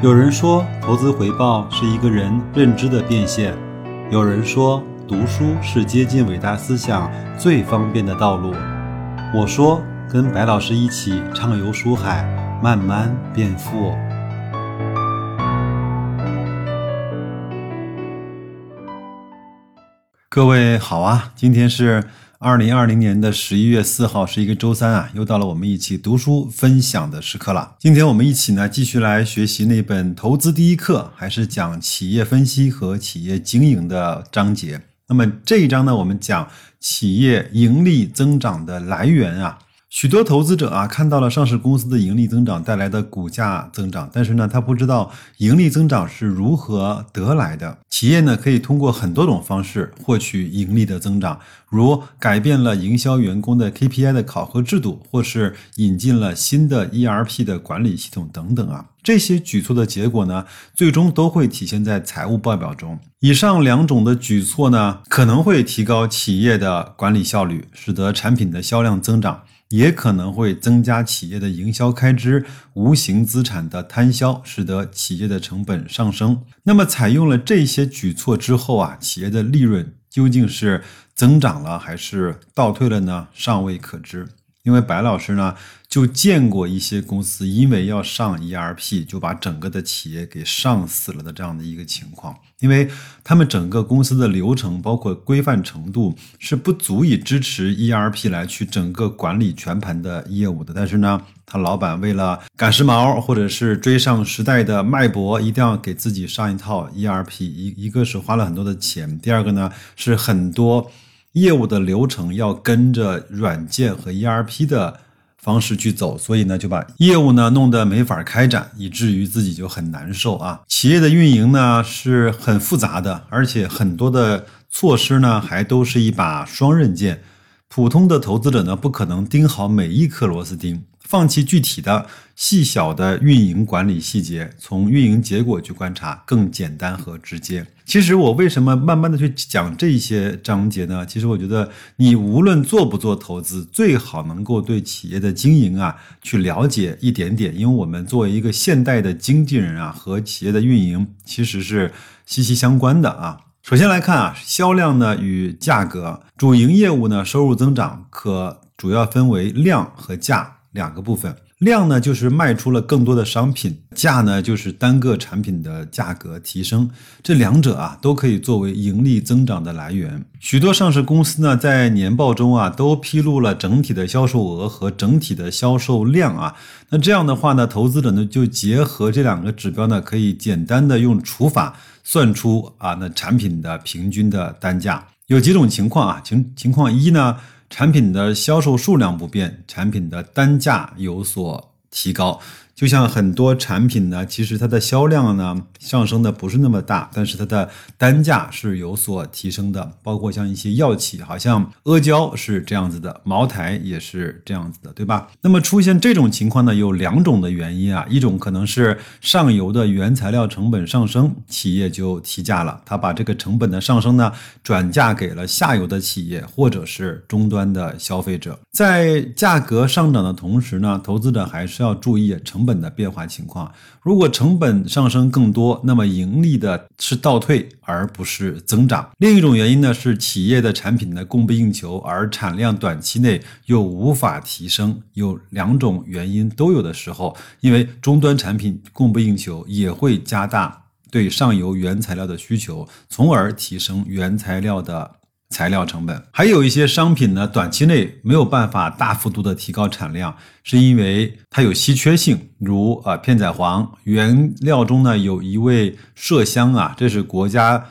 有人说，投资回报是一个人认知的变现；有人说，读书是接近伟大思想最方便的道路。我说，跟白老师一起畅游书海，慢慢变富。各位好啊，今天是。二零二零年的十一月四号是一个周三啊，又到了我们一起读书分享的时刻了。今天我们一起呢，继续来学习那本《投资第一课》，还是讲企业分析和企业经营的章节。那么这一章呢，我们讲企业盈利增长的来源啊。许多投资者啊，看到了上市公司的盈利增长带来的股价增长，但是呢，他不知道盈利增长是如何得来的。企业呢，可以通过很多种方式获取盈利的增长，如改变了营销员工的 KPI 的考核制度，或是引进了新的 ERP 的管理系统等等啊。这些举措的结果呢，最终都会体现在财务报表中。以上两种的举措呢，可能会提高企业的管理效率，使得产品的销量增长。也可能会增加企业的营销开支，无形资产的摊销，使得企业的成本上升。那么，采用了这些举措之后啊，企业的利润究竟是增长了还是倒退了呢？尚未可知。因为白老师呢，就见过一些公司因为要上 ERP，就把整个的企业给上死了的这样的一个情况。因为他们整个公司的流程包括规范程度是不足以支持 ERP 来去整个管理全盘的业务的。但是呢，他老板为了赶时髦或者是追上时代的脉搏，一定要给自己上一套 ERP。一一个是花了很多的钱，第二个呢是很多。业务的流程要跟着软件和 ERP 的方式去走，所以呢就把业务呢弄得没法开展，以至于自己就很难受啊。企业的运营呢是很复杂的，而且很多的措施呢还都是一把双刃剑。普通的投资者呢不可能盯好每一颗螺丝钉。放弃具体的细小的运营管理细节，从运营结果去观察更简单和直接。其实我为什么慢慢的去讲这些章节呢？其实我觉得你无论做不做投资，最好能够对企业的经营啊去了解一点点，因为我们作为一个现代的经纪人啊，和企业的运营其实是息息相关的啊。首先来看啊，销量呢与价格，主营业务呢收入增长可主要分为量和价。两个部分，量呢就是卖出了更多的商品，价呢就是单个产品的价格提升，这两者啊都可以作为盈利增长的来源。许多上市公司呢在年报中啊都披露了整体的销售额和整体的销售量啊，那这样的话呢，投资者呢就结合这两个指标呢，可以简单的用除法算出啊那产品的平均的单价。有几种情况啊，情情况一呢。产品的销售数量不变，产品的单价有所提高。就像很多产品呢，其实它的销量呢上升的不是那么大，但是它的单价是有所提升的。包括像一些药企，好像阿胶是这样子的，茅台也是这样子的，对吧？那么出现这种情况呢，有两种的原因啊，一种可能是上游的原材料成本上升，企业就提价了，他把这个成本的上升呢转嫁给了下游的企业或者是终端的消费者。在价格上涨的同时呢，投资者还是要注意成。本的变化情况，如果成本上升更多，那么盈利的是倒退而不是增长。另一种原因呢是企业的产品呢供不应求，而产量短期内又无法提升。有两种原因都有的时候，因为终端产品供不应求，也会加大对上游原材料的需求，从而提升原材料的。材料成本，还有一些商品呢，短期内没有办法大幅度的提高产量，是因为它有稀缺性，如啊片仔癀原料中呢有一味麝香啊，这是国家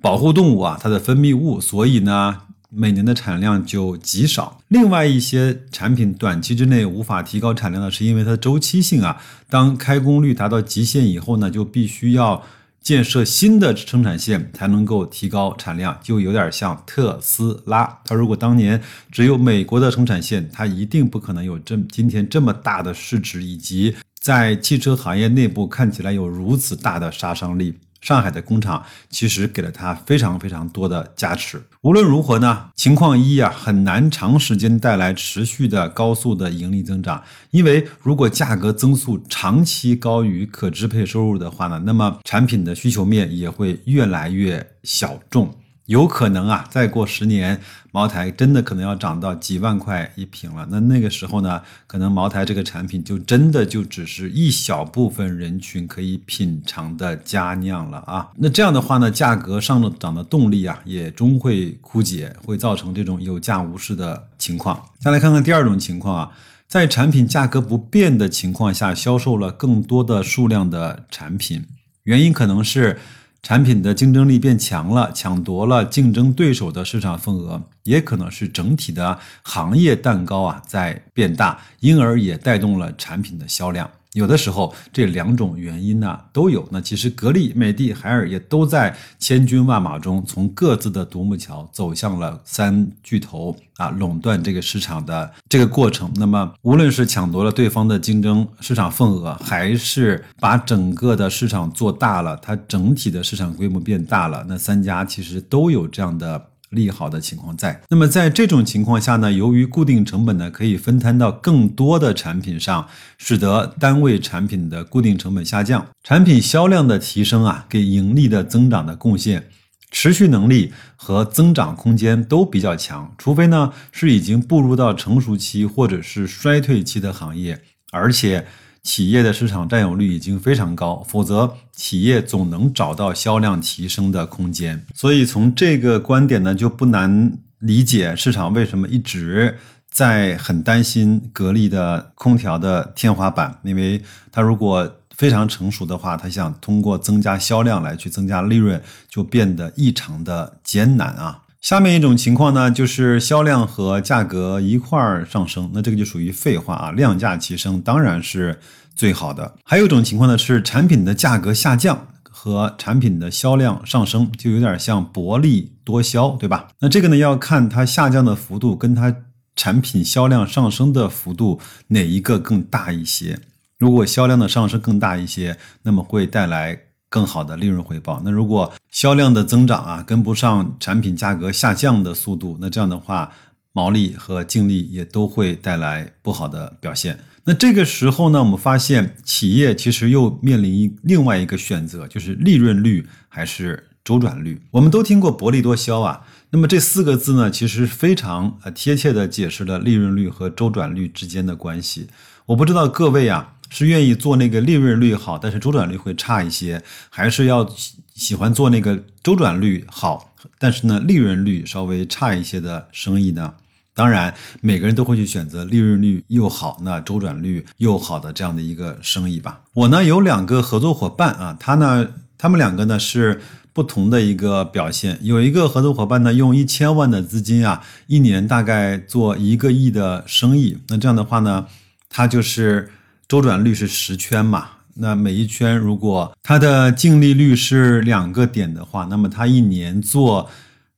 保护动物啊，它的分泌物，所以呢每年的产量就极少。另外一些产品短期之内无法提高产量呢，是因为它的周期性啊，当开工率达到极限以后呢，就必须要。建设新的生产线才能够提高产量，就有点像特斯拉。它如果当年只有美国的生产线，它一定不可能有这今天这么大的市值，以及在汽车行业内部看起来有如此大的杀伤力。上海的工厂其实给了他非常非常多的加持。无论如何呢，情况一啊，很难长时间带来持续的高速的盈利增长，因为如果价格增速长期高于可支配收入的话呢，那么产品的需求面也会越来越小众。有可能啊，再过十年，茅台真的可能要涨到几万块一瓶了。那那个时候呢，可能茅台这个产品就真的就只是一小部分人群可以品尝的佳酿了啊。那这样的话呢，价格上涨的动力啊，也终会枯竭，会造成这种有价无市的情况。再来看看第二种情况啊，在产品价格不变的情况下，销售了更多的数量的产品，原因可能是。产品的竞争力变强了，抢夺了竞争对手的市场份额，也可能是整体的行业蛋糕啊在变大，因而也带动了产品的销量。有的时候这两种原因呢都有。那其实格力、美的、海尔也都在千军万马中，从各自的独木桥走向了三巨头啊垄断这个市场的这个过程。那么无论是抢夺了对方的竞争市场份额，还是把整个的市场做大了，它整体的市场规模变大了，那三家其实都有这样的。利好的情况在，那么在这种情况下呢，由于固定成本呢可以分摊到更多的产品上，使得单位产品的固定成本下降，产品销量的提升啊，给盈利的增长的贡献，持续能力和增长空间都比较强，除非呢是已经步入到成熟期或者是衰退期的行业，而且。企业的市场占有率已经非常高，否则企业总能找到销量提升的空间。所以从这个观点呢，就不难理解市场为什么一直在很担心格力的空调的天花板，因为它如果非常成熟的话，它想通过增加销量来去增加利润，就变得异常的艰难啊。下面一种情况呢，就是销量和价格一块儿上升，那这个就属于废话啊，量价齐升当然是最好的。还有一种情况呢，是产品的价格下降和产品的销量上升，就有点像薄利多销，对吧？那这个呢，要看它下降的幅度跟它产品销量上升的幅度哪一个更大一些。如果销量的上升更大一些，那么会带来。更好的利润回报。那如果销量的增长啊跟不上产品价格下降的速度，那这样的话，毛利和净利也都会带来不好的表现。那这个时候呢，我们发现企业其实又面临另外一个选择，就是利润率还是周转率。我们都听过薄利多销啊，那么这四个字呢，其实非常呃贴切的解释了利润率和周转率之间的关系。我不知道各位啊。是愿意做那个利润率好，但是周转率会差一些，还是要喜欢做那个周转率好，但是呢利润率稍微差一些的生意呢？当然，每个人都会去选择利润率又好、那周转率又好的这样的一个生意吧。我呢有两个合作伙伴啊，他呢他们两个呢是不同的一个表现。有一个合作伙伴呢用一千万的资金啊，一年大概做一个亿的生意。那这样的话呢，他就是。周转率是十圈嘛？那每一圈如果它的净利率是两个点的话，那么它一年做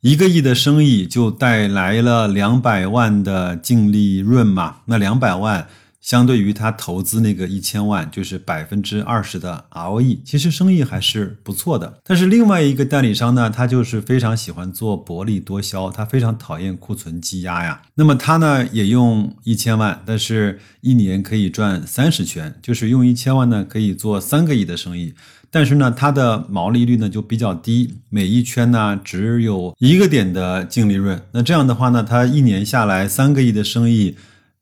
一个亿的生意，就带来了两百万的净利润嘛？那两百万。相对于他投资那个一千万，就是百分之二十的 ROE，其实生意还是不错的。但是另外一个代理商呢，他就是非常喜欢做薄利多销，他非常讨厌库存积压呀。那么他呢也用一千万，但是一年可以赚三十圈，就是用一千万呢可以做三个亿的生意。但是呢，它的毛利率呢就比较低，每一圈呢只有一个点的净利润。那这样的话呢，他一年下来三个亿的生意。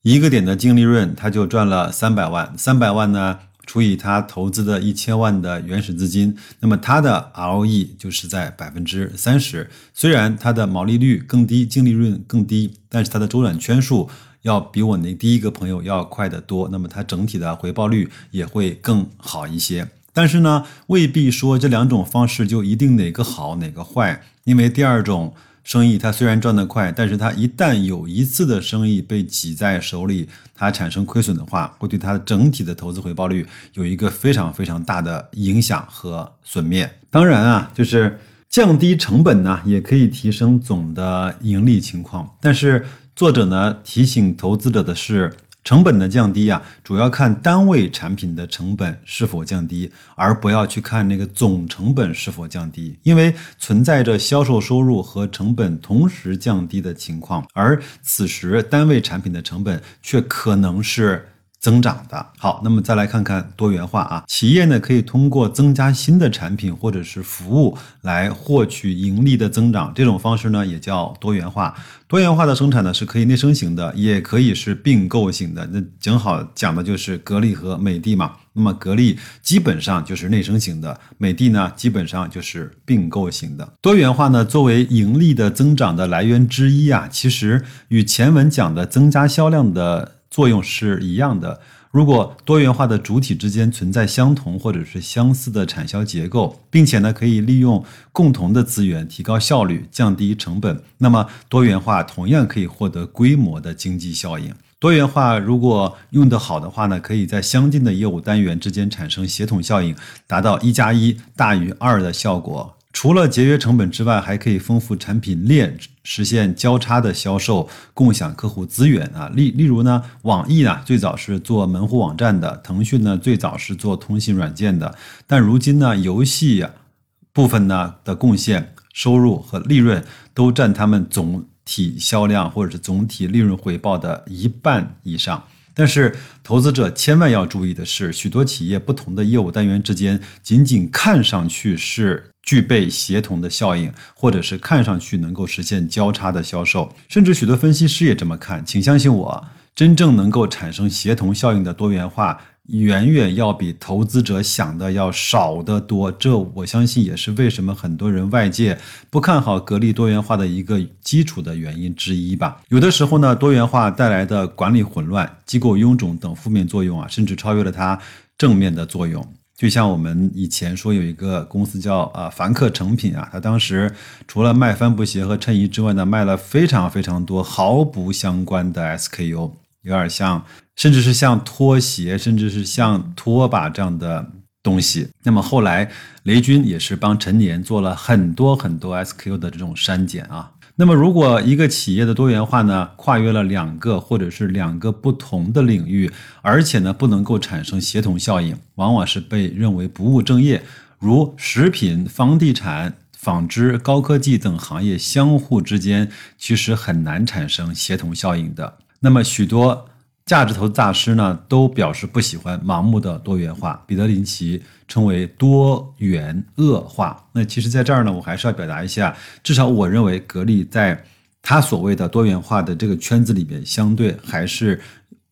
一个点的净利润，他就赚了三百万。三百万呢，除以他投资的一千万的原始资金，那么他的 ROE 就是在百分之三十。虽然它的毛利率更低，净利润更低，但是它的周转圈数要比我那第一个朋友要快得多。那么它整体的回报率也会更好一些。但是呢，未必说这两种方式就一定哪个好哪个坏，因为第二种。生意它虽然赚得快，但是它一旦有一次的生意被挤在手里，它产生亏损的话，会对它整体的投资回报率有一个非常非常大的影响和损灭。当然啊，就是降低成本呢，也可以提升总的盈利情况。但是作者呢提醒投资者的是，成本的降低啊，主要看单位产品的成本是否降低，而不要去看那个总成本是否降低，因为存在着销售收入和成本同时降低的情况，而此时单位产品的成本却可能是。增长的好，那么再来看看多元化啊，企业呢可以通过增加新的产品或者是服务来获取盈利的增长，这种方式呢也叫多元化。多元化的生产呢是可以内生型的，也可以是并购型的。那正好讲的就是格力和美的嘛。那么格力基本上就是内生型的，美的呢基本上就是并购型的。多元化呢作为盈利的增长的来源之一啊，其实与前文讲的增加销量的。作用是一样的。如果多元化的主体之间存在相同或者是相似的产销结构，并且呢可以利用共同的资源提高效率、降低成本，那么多元化同样可以获得规模的经济效应。多元化如果用得好的话呢，可以在相近的业务单元之间产生协同效应，达到一加一大于二的效果。除了节约成本之外，还可以丰富产品链，实现交叉的销售，共享客户资源啊。例例如呢，网易呢最早是做门户网站的，腾讯呢最早是做通信软件的，但如今呢，游戏呀部分呢的贡献、收入和利润都占他们总体销量或者是总体利润回报的一半以上。但是，投资者千万要注意的是，许多企业不同的业务单元之间，仅仅看上去是具备协同的效应，或者是看上去能够实现交叉的销售，甚至许多分析师也这么看。请相信我，真正能够产生协同效应的多元化。远远要比投资者想的要少得多，这我相信也是为什么很多人外界不看好格力多元化的一个基础的原因之一吧。有的时候呢，多元化带来的管理混乱、机构臃肿等负面作用啊，甚至超越了它正面的作用。就像我们以前说有一个公司叫啊凡客诚品啊，他当时除了卖帆布鞋和衬衣之外呢，卖了非常非常多毫不相关的 SKU。有点像，甚至是像拖鞋，甚至是像拖把这样的东西。那么后来，雷军也是帮陈年做了很多很多 SKU 的这种删减啊。那么如果一个企业的多元化呢，跨越了两个或者是两个不同的领域，而且呢不能够产生协同效应，往往是被认为不务正业。如食品、房地产、纺织、高科技等行业相互之间其实很难产生协同效应的。那么许多价值投资大师呢，都表示不喜欢盲目的多元化。彼得林奇称为多元恶化。那其实，在这儿呢，我还是要表达一下，至少我认为格力在他所谓的多元化的这个圈子里面，相对还是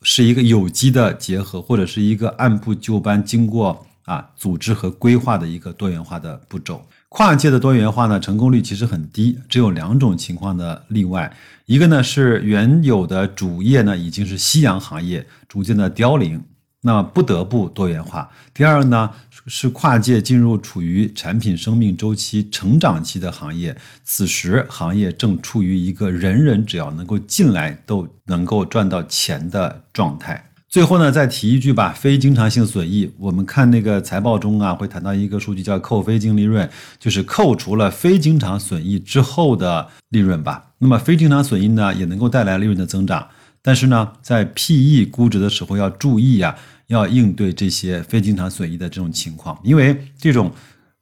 是一个有机的结合，或者是一个按部就班、经过啊组织和规划的一个多元化的步骤。跨界的多元化呢，成功率其实很低，只有两种情况的例外。一个呢是原有的主业呢已经是夕阳行业，逐渐的凋零，那不得不多元化。第二呢是跨界进入处于产品生命周期成长期的行业，此时行业正处于一个人人只要能够进来都能够赚到钱的状态。最后呢，再提一句吧，非经常性损益，我们看那个财报中啊，会谈到一个数据叫扣非净利润，就是扣除了非经常损益之后的利润吧。那么非经常损益呢，也能够带来利润的增长，但是呢，在 PE 估值的时候要注意呀，要应对这些非经常损益的这种情况，因为这种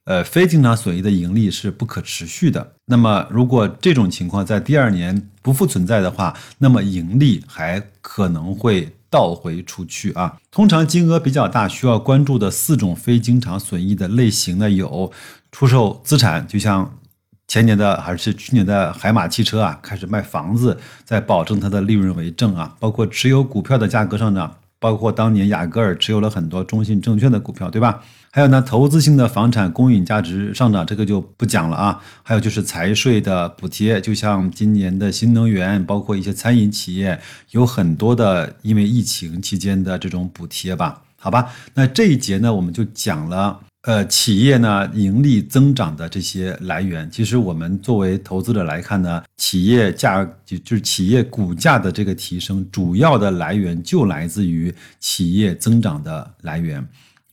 呃非经常损益的盈利是不可持续的。那么如果这种情况在第二年不复存在的话，那么盈利还可能会。倒回出去啊，通常金额比较大，需要关注的四种非经常损益的类型呢，有出售资产，就像前年的还是去年的海马汽车啊，开始卖房子，在保证它的利润为正啊，包括持有股票的价格上涨。包括当年雅戈尔持有了很多中信证券的股票，对吧？还有呢，投资性的房产公允价值上涨，这个就不讲了啊。还有就是财税的补贴，就像今年的新能源，包括一些餐饮企业，有很多的因为疫情期间的这种补贴吧？好吧，那这一节呢，我们就讲了。呃，企业呢盈利增长的这些来源，其实我们作为投资者来看呢，企业价就就是企业股价的这个提升，主要的来源就来自于企业增长的来源。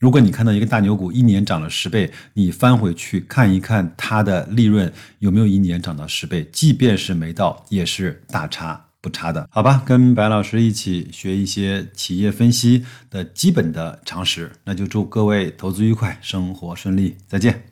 如果你看到一个大牛股一年涨了十倍，你翻回去看一看它的利润有没有一年涨到十倍，即便是没到，也是大差不差的，好吧？跟白老师一起学一些企业分析的基本的常识，那就祝各位投资愉快，生活顺利，再见。